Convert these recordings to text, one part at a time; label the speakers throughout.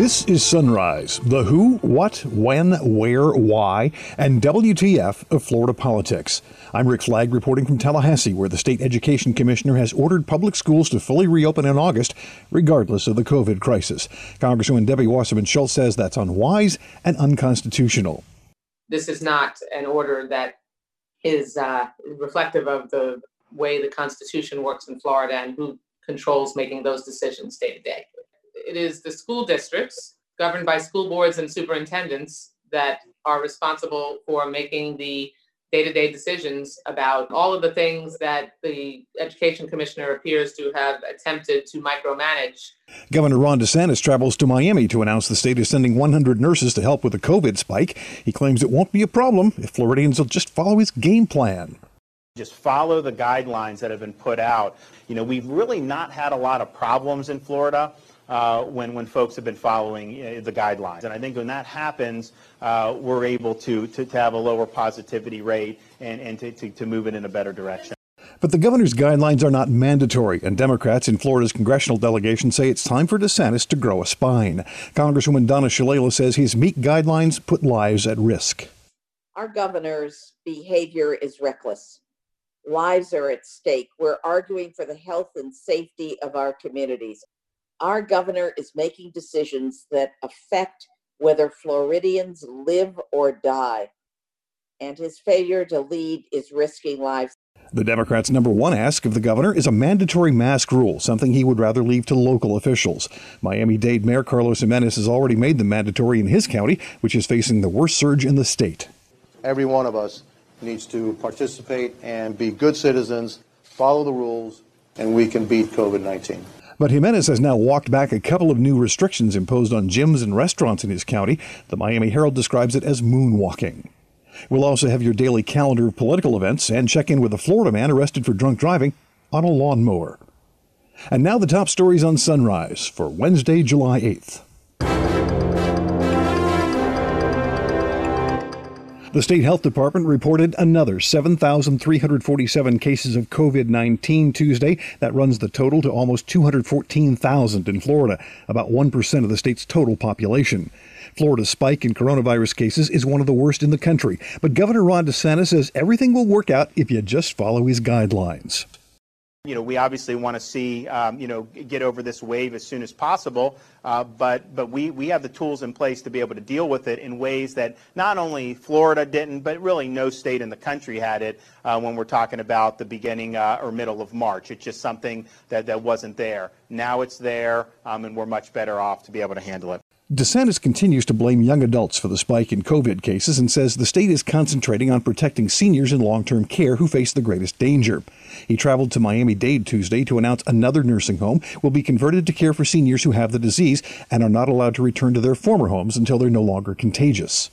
Speaker 1: This is Sunrise, the who, what, when, where, why, and WTF of Florida politics. I'm Rick Flagg reporting from Tallahassee, where the state education commissioner has ordered public schools to fully reopen in August, regardless of the COVID crisis. Congresswoman Debbie Wasserman Schultz says that's unwise and unconstitutional.
Speaker 2: This is not an order that is uh, reflective of the way the Constitution works in Florida and who controls making those decisions day to day it is the school districts governed by school boards and superintendents that are responsible for making the day-to-day decisions about all of the things that the education commissioner appears to have attempted to micromanage.
Speaker 1: Governor Ron DeSantis travels to Miami to announce the state is sending 100 nurses to help with the COVID spike. He claims it won't be a problem if Floridians will just follow his game plan.
Speaker 3: Just follow the guidelines that have been put out. You know, we've really not had a lot of problems in Florida uh, when, when folks have been following uh, the guidelines. And I think when that happens, uh, we're able to, to, to, have a lower positivity rate and, and to, to, to move it in a better direction.
Speaker 1: But the governor's guidelines are not mandatory, and Democrats in Florida's congressional delegation say it's time for DeSantis to grow a spine. Congresswoman Donna Shalala says his meek guidelines put lives at risk.
Speaker 4: Our governor's behavior is reckless. Lives are at stake. We're arguing for the health and safety of our communities our governor is making decisions that affect whether Floridians live or die. And his failure to lead is risking lives.
Speaker 1: The Democrats' number one ask of the governor is a mandatory mask rule, something he would rather leave to local officials. Miami Dade Mayor Carlos Gimenez has already made them mandatory in his county, which is facing the worst surge in the state.
Speaker 5: Every one of us needs to participate and be good citizens, follow the rules, and we can beat COVID 19.
Speaker 1: But Gimenez has now walked back a couple of new restrictions imposed on gyms and restaurants in his county. The Miami Herald describes it as moonwalking. We'll also have your daily calendar of political events and check in with a Florida man arrested for drunk driving on a lawnmower. And now the top stories on Sunrise for Wednesday, July 8th. The state health department reported another 7,347 cases of COVID 19 Tuesday. That runs the total to almost 214,000 in Florida, about 1% of the state's total population. Florida's spike in coronavirus cases is one of the worst in the country, but Governor Ron DeSantis says everything will work out if you just follow his guidelines.
Speaker 3: You know, we obviously want to see, um, you know, get over this wave as soon as possible, uh, but but we, we have the tools in place to be able to deal with it in ways that not only Florida didn't, but really no state in the country had it uh, when we're talking about the beginning uh, or middle of March. It's just something that, that wasn't there. Now it's there, um, and we're much better off to be able to handle it.
Speaker 1: DeSantis continues to blame young adults for the spike in COVID cases and says the state is concentrating on protecting seniors in long term care who face the greatest danger. He traveled to Miami Dade Tuesday to announce another nursing home will be converted to care for seniors who have the disease and are not allowed to return to their former homes until they're no longer contagious.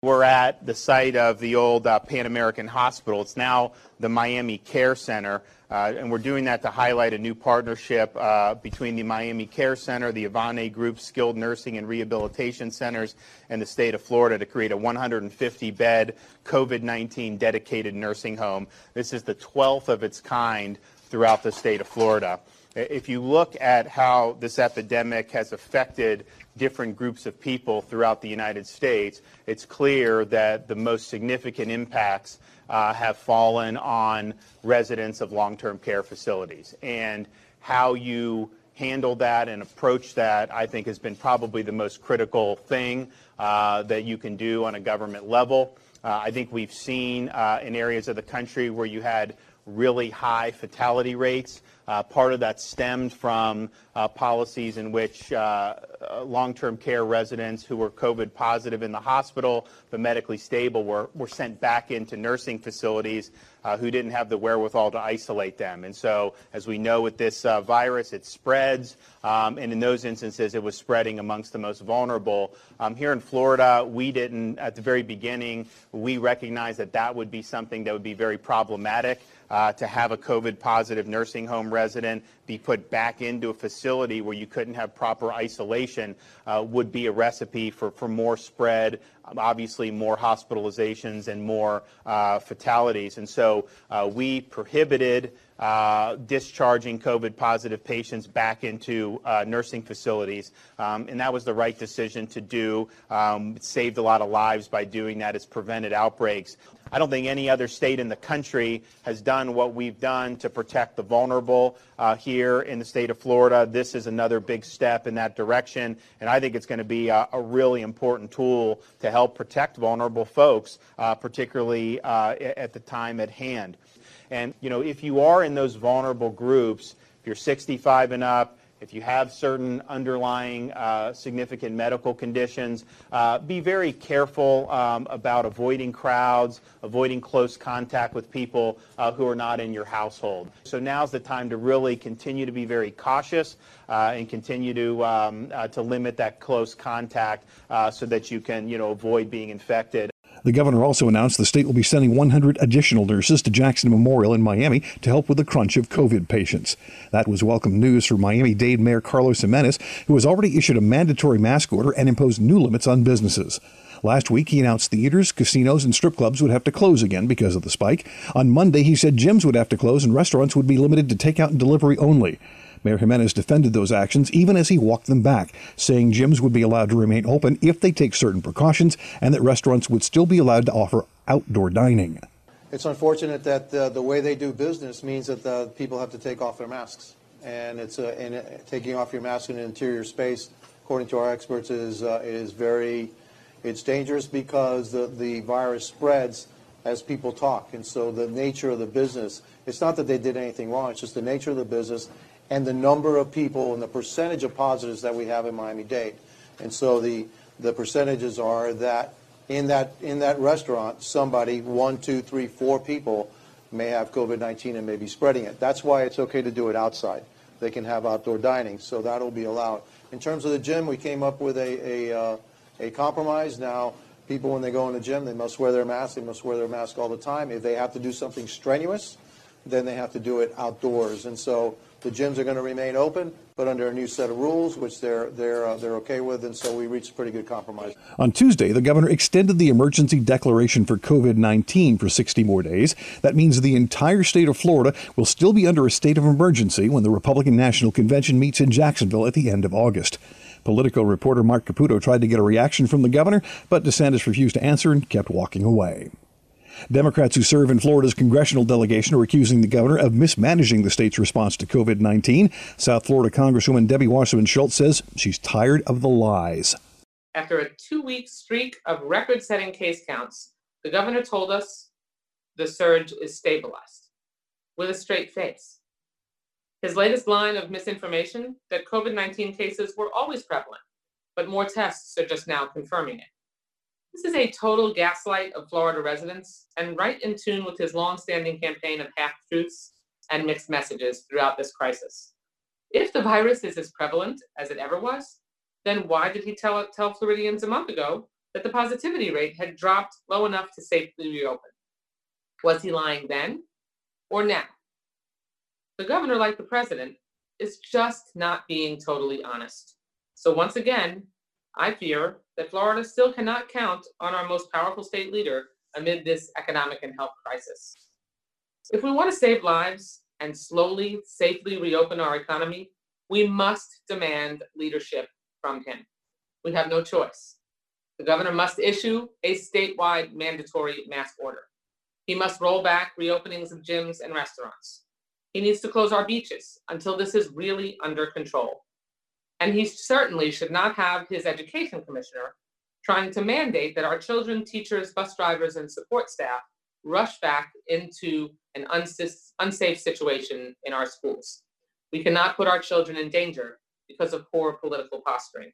Speaker 3: We're at the site of the old uh, Pan American Hospital. It's now the Miami Care Center. Uh, and we're doing that to highlight a new partnership uh, between the Miami Care Center, the Avante Group Skilled Nursing and Rehabilitation Centers, and the state of Florida to create a 150 bed COVID 19 dedicated nursing home. This is the 12th of its kind throughout the state of Florida. If you look at how this epidemic has affected different groups of people throughout the United States, it's clear that the most significant impacts uh, have fallen on residents of long-term care facilities. And how you handle that and approach that, I think, has been probably the most critical thing uh, that you can do on a government level. Uh, I think we've seen uh, in areas of the country where you had really high fatality rates. Uh, part of that stemmed from uh, policies in which uh, uh, long-term care residents who were COVID positive in the hospital but medically stable were, were sent back into nursing facilities uh, who didn't have the wherewithal to isolate them. And so, as we know with this virus, it spreads, um, and in those instances, it was spreading amongst the most vulnerable. Um, here in Florida, we didn't, at the very beginning, we recognized that that would be something that would be very problematic. Uh, to have a COVID positive nursing home resident be put back into a facility where you couldn't have proper isolation uh, would be a recipe for, for more spread obviously more hospitalizations and more uh, fatalities. And so uh, we prohibited uh, discharging COVID positive patients back into uh, nursing facilities. Um, and that was the right decision to do. Um, it saved a lot of lives by doing that. It's prevented outbreaks. I don't think any other state in the country has done what we've done to protect the vulnerable uh, here in the state of Florida. This is another big step in that direction, and I think it's going to be a, a really important tool to help protect vulnerable folks, uh, particularly uh, at the time at hand. And, you know, if you are in those vulnerable groups, if you're 65 and up, if you have certain underlying uh, significant medical conditions, uh, be very careful um, about avoiding crowds, avoiding close contact with people uh, who are not in your household. So now's the time to really continue to be very cautious uh, and continue to um, uh, to limit that close contact uh, so that you can, you know, avoid being infected.
Speaker 1: The governor also announced the state will be sending 100 additional nurses to Jackson Memorial in Miami to help with the crunch of COVID patients. That was welcome news for Miami Dade Mayor Carlos Gimenez, who has already issued a mandatory mask order and imposed new limits on businesses. Last week, he announced theaters, casinos, and strip clubs would have to close again because of the spike. On Monday, he said gyms would have to close and restaurants would be limited to takeout and delivery only. Mayor Gimenez defended those actions even as he walked them back, saying gyms would be allowed to remain open if they take certain precautions and that restaurants would still be allowed to offer outdoor dining.
Speaker 5: It's unfortunate that uh, the way they do business means that people have to take off their masks. And it's uh, and, uh, taking off your mask in an interior space, according to our experts, is, uh, is very, it's dangerous because the, the virus spreads as people talk. And so the nature of the business, it's not that they did anything wrong, it's just the nature of the business and the number of people and the percentage of positives that we have in Miami-Dade. And so the, the percentages are that in that, in that restaurant, somebody, one, two, three, four people may have COVID-19 and may be spreading it. That's why it's okay to do it outside. They can have outdoor dining, so that'll be allowed. In terms of the gym, we came up with a, a, uh, a compromise. Now, people, when they go in the gym, they must wear their mask. They must wear their mask all the time. If they have to do something strenuous, then they have to do it outdoors. And so the gyms are going to remain open, but under a new set of rules, which they're they're uh, they're okay with, and so we reached a pretty good compromise.
Speaker 1: On Tuesday, the governor extended the emergency declaration for COVID-19 for 60 more days. That means the entire state of Florida will still be under a state of emergency when the Republican National Convention meets in Jacksonville at the end of August. Politico reporter Marc Caputo tried to get a reaction from the governor, but DeSantis refused to answer and kept walking away. Democrats who serve in Florida's congressional delegation are accusing the governor of mismanaging the state's response to COVID 19. South Florida Congresswoman Debbie Wasserman Schultz says she's tired of the lies.
Speaker 2: After a two week streak of record setting case counts, the governor told us the surge is stabilized with a straight face. His latest line of misinformation that COVID 19 cases were always prevalent, but more tests are just now confirming it. This is a total gaslight of Florida residents and right in tune with his longstanding campaign of half truths and mixed messages throughout this crisis. If the virus is as prevalent as it ever was, then why did he tell, tell Floridians a month ago that the positivity rate had dropped low enough to safely reopen? Was he lying then or now? The governor, like the president, is just not being totally honest. So once again, I fear that Florida still cannot count on our most powerful state leader amid this economic and health crisis. If we want to save lives and slowly, safely reopen our economy, we must demand leadership from him. We have no choice. The governor must issue a statewide mandatory mask order. He must roll back reopenings of gyms and restaurants. He needs to close our beaches until this is really under control. And he certainly should not have his education commissioner trying to mandate that our children, teachers, bus drivers, and support staff rush back into an unsafe situation in our schools. We cannot put our children in danger because of poor political posturing.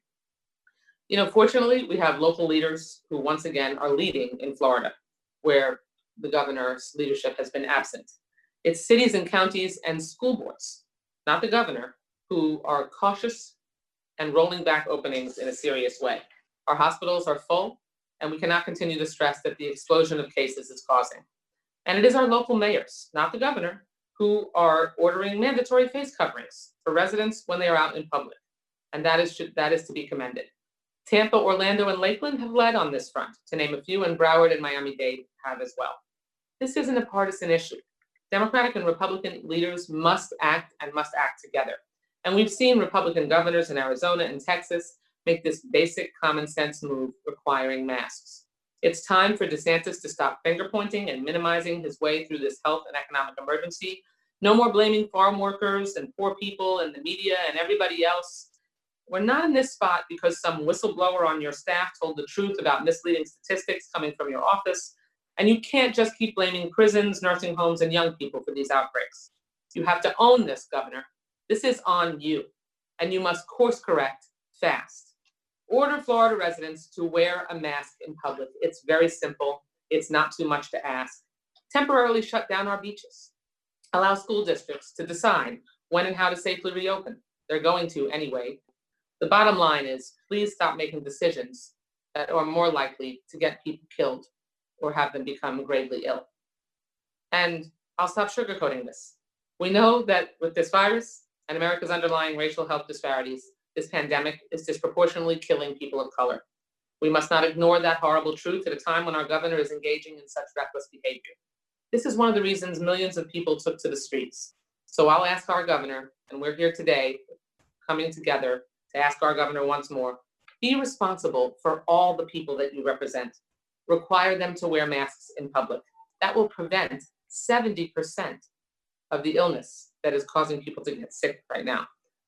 Speaker 2: You know, fortunately, we have local leaders who once again are leading in Florida, where the governor's leadership has been absent. It's cities and counties and school boards, not the governor, who are cautious and rolling back openings in a serious way. Our hospitals are full, and we cannot continue to stress that the explosion of cases is causing. And it is our local mayors, not the governor, who are ordering mandatory face coverings for residents when they are out in public. And that is, that is to be commended. Tampa, Orlando, and Lakeland have led on this front, to name a few, and Broward and Miami Dade have as well. This isn't a partisan issue. Democratic and Republican leaders must act and must act together. And we've seen Republican governors in Arizona and Texas make this basic common sense move requiring masks. It's time for DeSantis to stop finger pointing and minimizing his way through this health and economic emergency. No more blaming farm workers and poor people and the media and everybody else. We're not in this spot because some whistleblower on your staff told the truth about misleading statistics coming from your office. And you can't just keep blaming prisons, nursing homes, and young people for these outbreaks. You have to own this, Governor. This is on you, and you must course correct fast. Order Florida residents to wear a mask in public. It's very simple. It's not too much to ask. Temporarily shut down our beaches. Allow school districts to decide when and how to safely reopen. They're going to anyway. The bottom line is please stop making decisions that are more likely to get people killed or have them become gravely ill. And I'll stop sugarcoating this. We know that with this virus and America's underlying racial health disparities, this pandemic is disproportionately killing people of color. We must not ignore that horrible truth at a time when our governor is engaging in such reckless behavior. This is one of the reasons millions of people took to the streets. So I'll ask our governor, and we're here today coming together to ask our governor once more be responsible for all the people that you represent. Require them to wear masks in public. That will prevent 70% of the illness that is causing people to get sick right now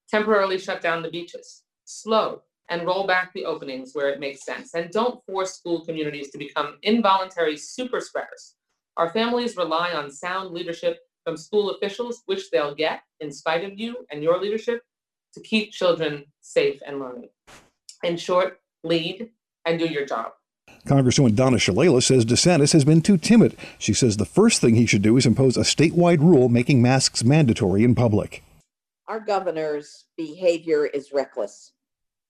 Speaker 2: temporarily shut down the beaches, slow and roll back the openings where it makes sense. And don't force school communities to become involuntary super spreaders. Our families rely on sound leadership from school officials, which they'll get in spite of you and your leadership, to keep children safe and learning. In short, lead and do your job.
Speaker 1: Congresswoman Donna Shalala says DeSantis has been too timid. She says the first thing he should do is impose a statewide rule making masks mandatory in public
Speaker 4: our governor's behavior is reckless.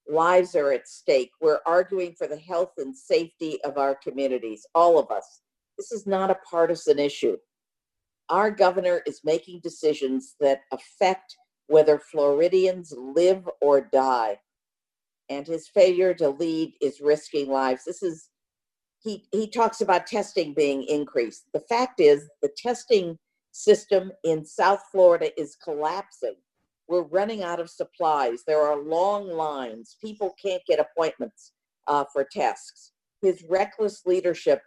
Speaker 4: Lives are at stake. We're arguing for the health and safety of our communities, all of us. This is not a partisan issue. Our governor is making decisions that affect whether Floridians live or die. And his failure to lead is risking lives. This is, he, he talks about testing being increased. The fact is, the testing system in South Florida is collapsing we're running out of supplies. There are long lines. People can't get appointments uh, for tests. His reckless leadership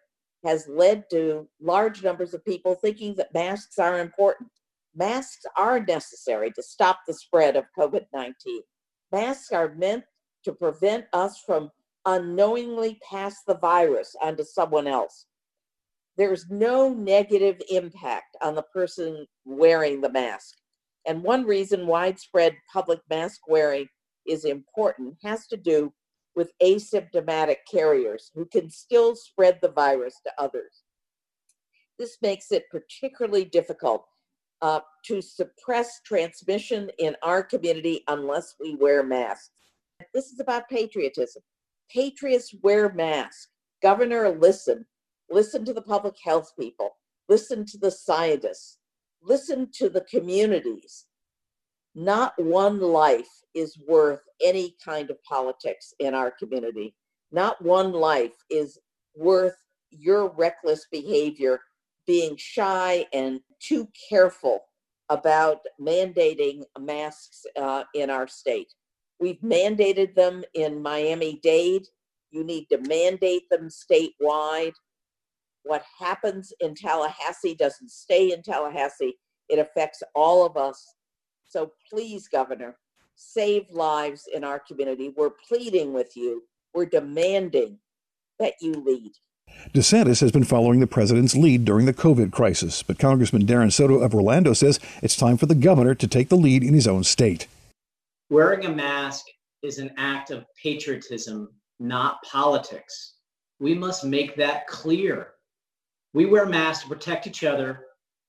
Speaker 4: has led to large numbers of people thinking that masks are important. Masks are necessary to stop the spread of COVID 19. Masks are meant to prevent us from unknowingly pass the virus onto someone else. There's no negative impact on the person wearing the mask. And one reason widespread public mask wearing is important has to do with asymptomatic carriers who can still spread the virus to others. This makes it particularly difficult uh, to suppress transmission in our community unless we wear masks. This is about patriotism. Patriots wear masks. Governor, listen. Listen to the public health people. Listen to the scientists listen to the communities. Not one life is worth any kind of politics in our community. Not one life is worth your reckless behavior, being shy and too careful about mandating masks uh, in our state. We've hmm. mandated them in Miami Dade. You need to mandate them statewide. What happens in Tallahassee doesn't stay in Tallahassee. It affects all of us. So please, Governor, save lives in our community. We're pleading with you. We're demanding that you lead.
Speaker 1: DeSantis has been following the president's lead during the COVID crisis, but Congressman Darren Soto of Orlando says it's time for the governor to take the lead in his own state.
Speaker 6: Wearing a mask is an act of patriotism, not politics. We must make that clear. We wear masks to protect each other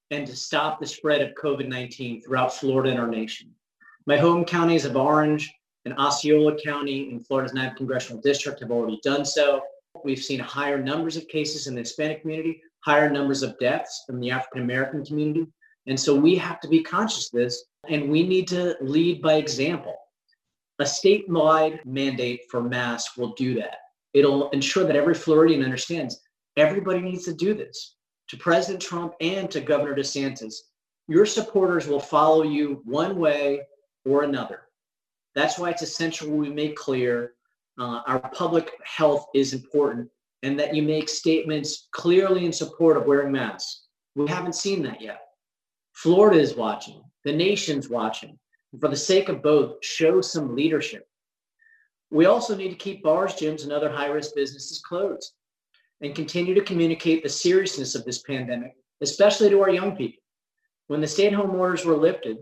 Speaker 6: and to stop the spread of COVID 19 throughout Florida and our nation. My home counties of Orange and Osceola County in Florida's 9th Congressional District have already done so. We've seen higher numbers of cases in the Hispanic community, higher numbers of deaths from the African American community. And so we have to be conscious of this and we need to lead by example. A statewide mandate for masks will do that. It'll ensure that every Floridian understands everybody needs to do this. To President Trump and to Governor DeSantis, your supporters will follow you one way or another. That's why it's essential we make clear uh, our public health is important and that you make statements clearly in support of wearing masks. We haven't seen that yet. Florida is watching, the nation's watching. And for the sake of both, show some leadership. We also need to keep bars, gyms, and other high risk businesses closed and continue to communicate the seriousness of this pandemic, especially to our young people. When the stay at home orders were lifted,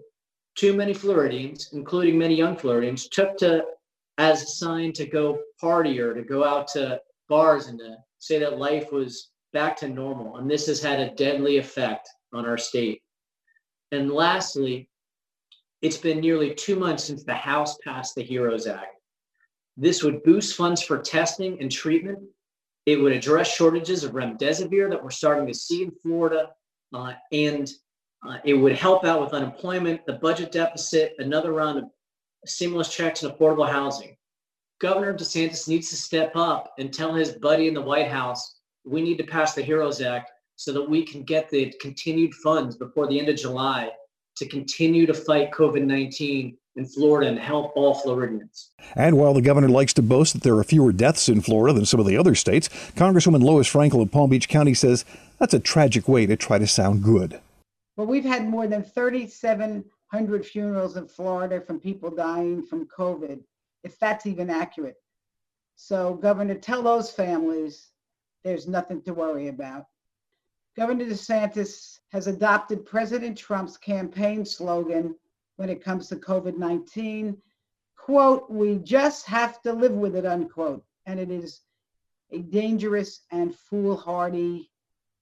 Speaker 6: too many Floridians, including many young Floridians, took to as a sign to go party or to go out to bars and to say that life was back to normal. And this has had a deadly effect on our state. And lastly, it's been nearly two months since the House passed the HEROES Act. This would boost funds for testing and treatment. It would address shortages of remdesivir that we're starting to see in Florida. Uh, and uh, it would help out with unemployment, the budget deficit, another round of stimulus checks, and affordable housing. Governor DeSantis needs to step up and tell his buddy in the White House, we need to pass the HEROES Act so that we can get the continued funds before the end of July to continue to fight COVID 19 in Florida and help all Floridians.
Speaker 1: And while the governor likes to boast that there are fewer deaths in Florida than some of the other states, Congresswoman Lois Frankel of Palm Beach County says that's a tragic way to try to sound good.
Speaker 7: Well, we've had more than 3,700 funerals in Florida from people dying from COVID if that's even accurate. So, Governor, tell those families there's nothing to worry about. Governor DeSantis has adopted President Trump's campaign slogan when it comes to COVID 19 quote, we just have to live with it, unquote. And it is a dangerous and foolhardy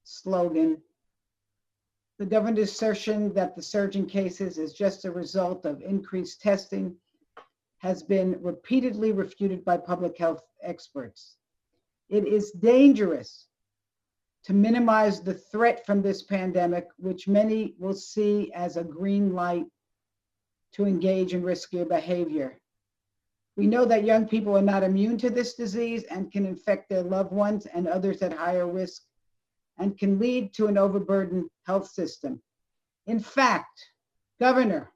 Speaker 7: slogan. The governor's assertion that the surge in cases is just a result of increased testing has been repeatedly refuted by public health experts. It is dangerous to minimize the threat from this pandemic, which many will see as a green light to engage in riskier behavior. We know that young people are not immune to this disease and can infect their loved ones and others at higher risk and can lead to an overburdened health system. In fact, Governor,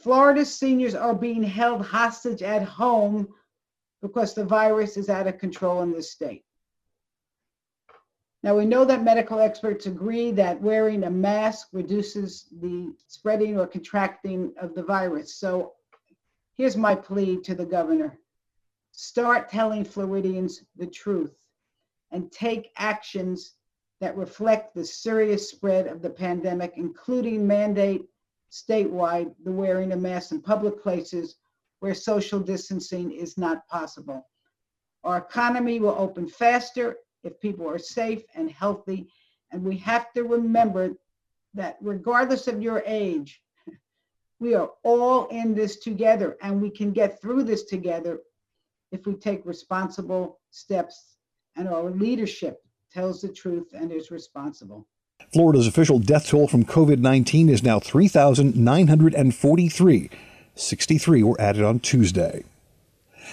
Speaker 7: Florida's seniors are being held hostage at home because the virus is out of control in this state. Now, we know that medical experts agree that wearing a mask reduces the spreading or contracting of the virus. So, here's my plea to the governor start telling Floridians the truth and take actions that reflect the serious spread of the pandemic, including mandate statewide the wearing of masks in public places where social distancing is not possible. Our economy will open faster if people are safe and healthy. And we have to remember that regardless of your age, we are all in this together and we can get through this together if we take responsible steps and our leadership tells the truth and is responsible.
Speaker 1: Florida's official death toll from COVID 19 is now 3,943. 63 were added on Tuesday.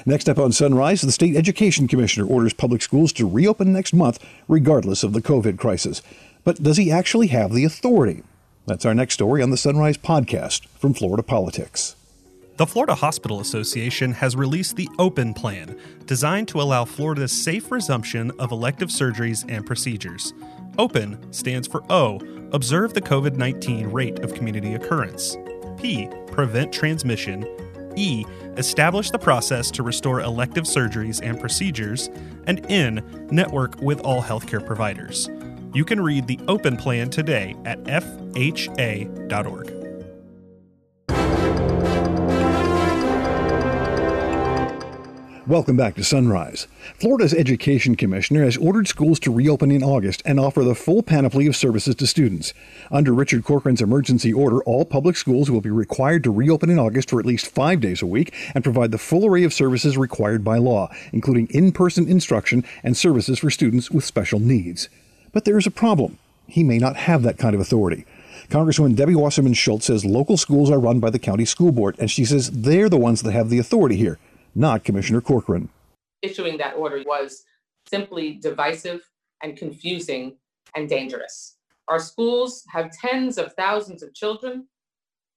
Speaker 1: Next up on Sunrise, the state education commissioner orders public schools to reopen next month, regardless of the COVID crisis. But does he actually have the authority? That's our next story on the Sunrise podcast from Florida Politics.
Speaker 8: The Florida Hospital Association has released the Open Plan, designed to allow Florida's safe resumption of elective surgeries and procedures. OPEN stands for O, observe the COVID 19 rate of community occurrence. P, prevent transmission. E, establish the process to restore elective surgeries and procedures. And N, network with all healthcare providers. You can read the Open Plan today at fha.org.
Speaker 1: Welcome back to Sunrise. Florida's Education Commissioner has ordered schools to reopen in August and offer the full panoply of services to students. Under Richard Corcoran's emergency order, all public schools will be required to reopen in August for at least five days a week and provide the full array of services required by law, including in person instruction and services for students with special needs. But there is a problem. He may not have that kind of authority. Congresswoman Debbie Wasserman Schultz says local schools are run by the county school board, and she says they're the ones that have the authority here, not Commissioner Corcoran.
Speaker 2: Issuing that order was simply divisive and confusing and dangerous. Our schools have tens of thousands of children,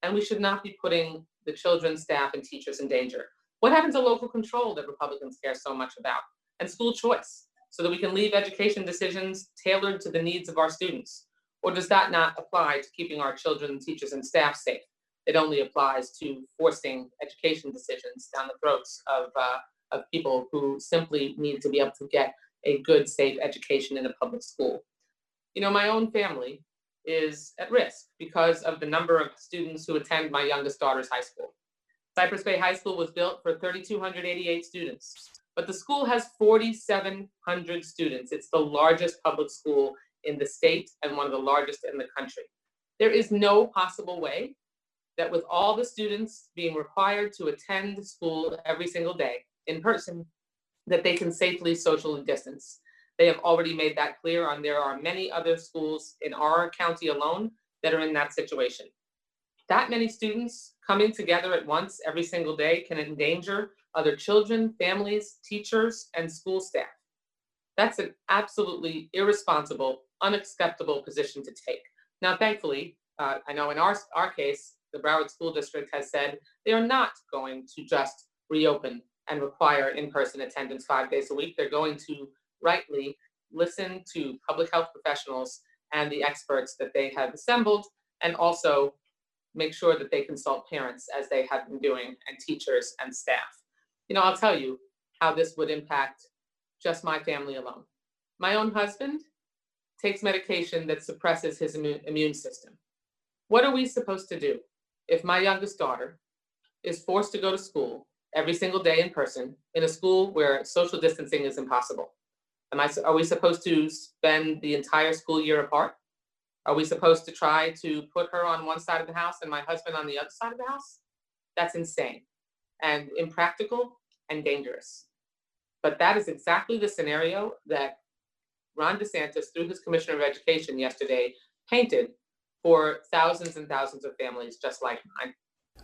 Speaker 2: and we should not be putting the children, staff, and teachers in danger. What happened to local control that Republicans care so much about? And school choice, so that we can leave education decisions tailored to the needs of our students? Or does that not apply to keeping our children, teachers, and staff safe? It only applies to forcing education decisions down the throats of, uh, of people who simply need to be able to get a good, safe education in a public school. You know, my own family is at risk because of the number of students who attend my youngest daughter's high school. Cypress Bay High School was built for 3,288 students, but the school has 4,700 students. It's the largest public school in the state and one of the largest in the country. There is no possible way that with all the students being required to attend school every single day in person, that they can safely socially distance. They have already made that clear, and there are many other schools in our county alone that are in that situation. That many students coming together at once every single day can endanger other children, families, teachers, and school staff. That's an absolutely irresponsible, unacceptable position to take. Now, thankfully, uh, I know in our, our case, the Broward School District has said they are not going to just reopen and require in-person attendance five days a week. They're going to rightly listen to public health professionals and the experts that they have assembled, and also make sure that they consult parents as they have been doing, and teachers and staff. You know, I'll tell you how this would impact just my family alone. My own husband takes medication that suppresses his immune system. What are we supposed to do if my youngest daughter is forced to go to school every single day in person in a school where social distancing is impossible? Am I, are we supposed to spend the entire school year apart? Are we supposed to try to put her on one side of the house and my husband on the other side of the house? That's insane and impractical and dangerous. But that is exactly the scenario that Ron DeSantis, through his Commissioner of Education yesterday, painted for thousands and thousands of families just like mine.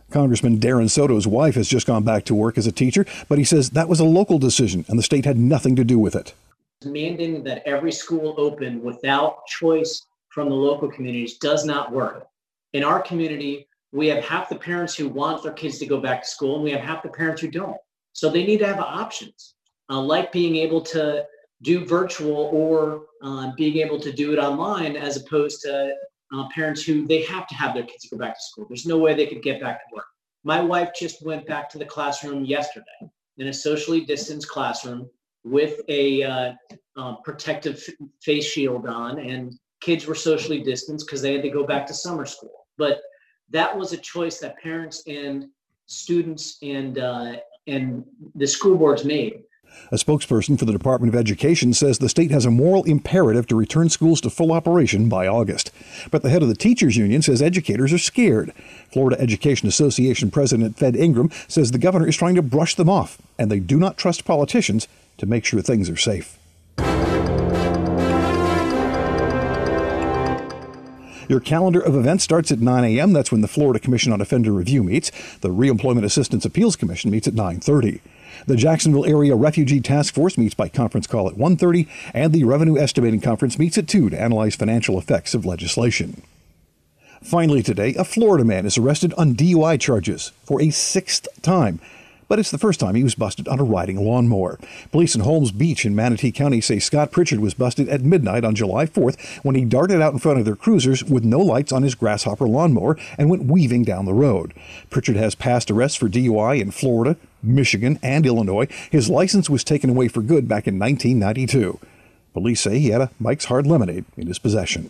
Speaker 1: Congressman Darren Soto's wife has just gone back to work as a teacher, but he says that was a local decision and the state had nothing to do with it.
Speaker 6: Demanding that every school open without choice from the local communities does not work. In our community, we have half the parents who want their kids to go back to school, and we have half the parents who don't. So they need to have options, uh, like being able to do virtual or uh, being able to do it online, as opposed to uh, parents who they have to have their kids go back to school. There's no way they could get back to work. My wife just went back to the classroom yesterday in a socially distanced classroom with a uh, uh, protective face shield on, and kids were socially distanced because they had to go back to summer school. But that was a choice that parents and students and uh, and the school boards made.
Speaker 1: A spokesperson for the Department of Education says the state has a moral imperative to return schools to full operation by August. But the head of the teachers union says educators are scared. Florida Education Association President Fed Ingram says the governor is trying to brush them off, and they do not trust politicians to make sure things are safe. Your calendar of events starts at 9 a.m. That's when the Florida Commission on Offender Review meets. The Reemployment Assistance Appeals Commission meets at 9:30. The Jacksonville Area Refugee Task Force meets by conference call at 1:30, and the Revenue Estimating Conference meets at 2 to analyze financial effects of legislation. Finally, today, a Florida man is arrested on DUI charges for a sixth time but it's the first time he was busted on a riding lawnmower. Police in Holmes Beach in Manatee County say Scott Pritchard was busted at midnight on July 4th when he darted out in front of their cruisers with no lights on his grasshopper lawnmower and went weaving down the road. Pritchard has past arrests for DUI in Florida, Michigan, and Illinois. His license was taken away for good back in 1992. Police say he had a Mike's Hard Lemonade in his possession.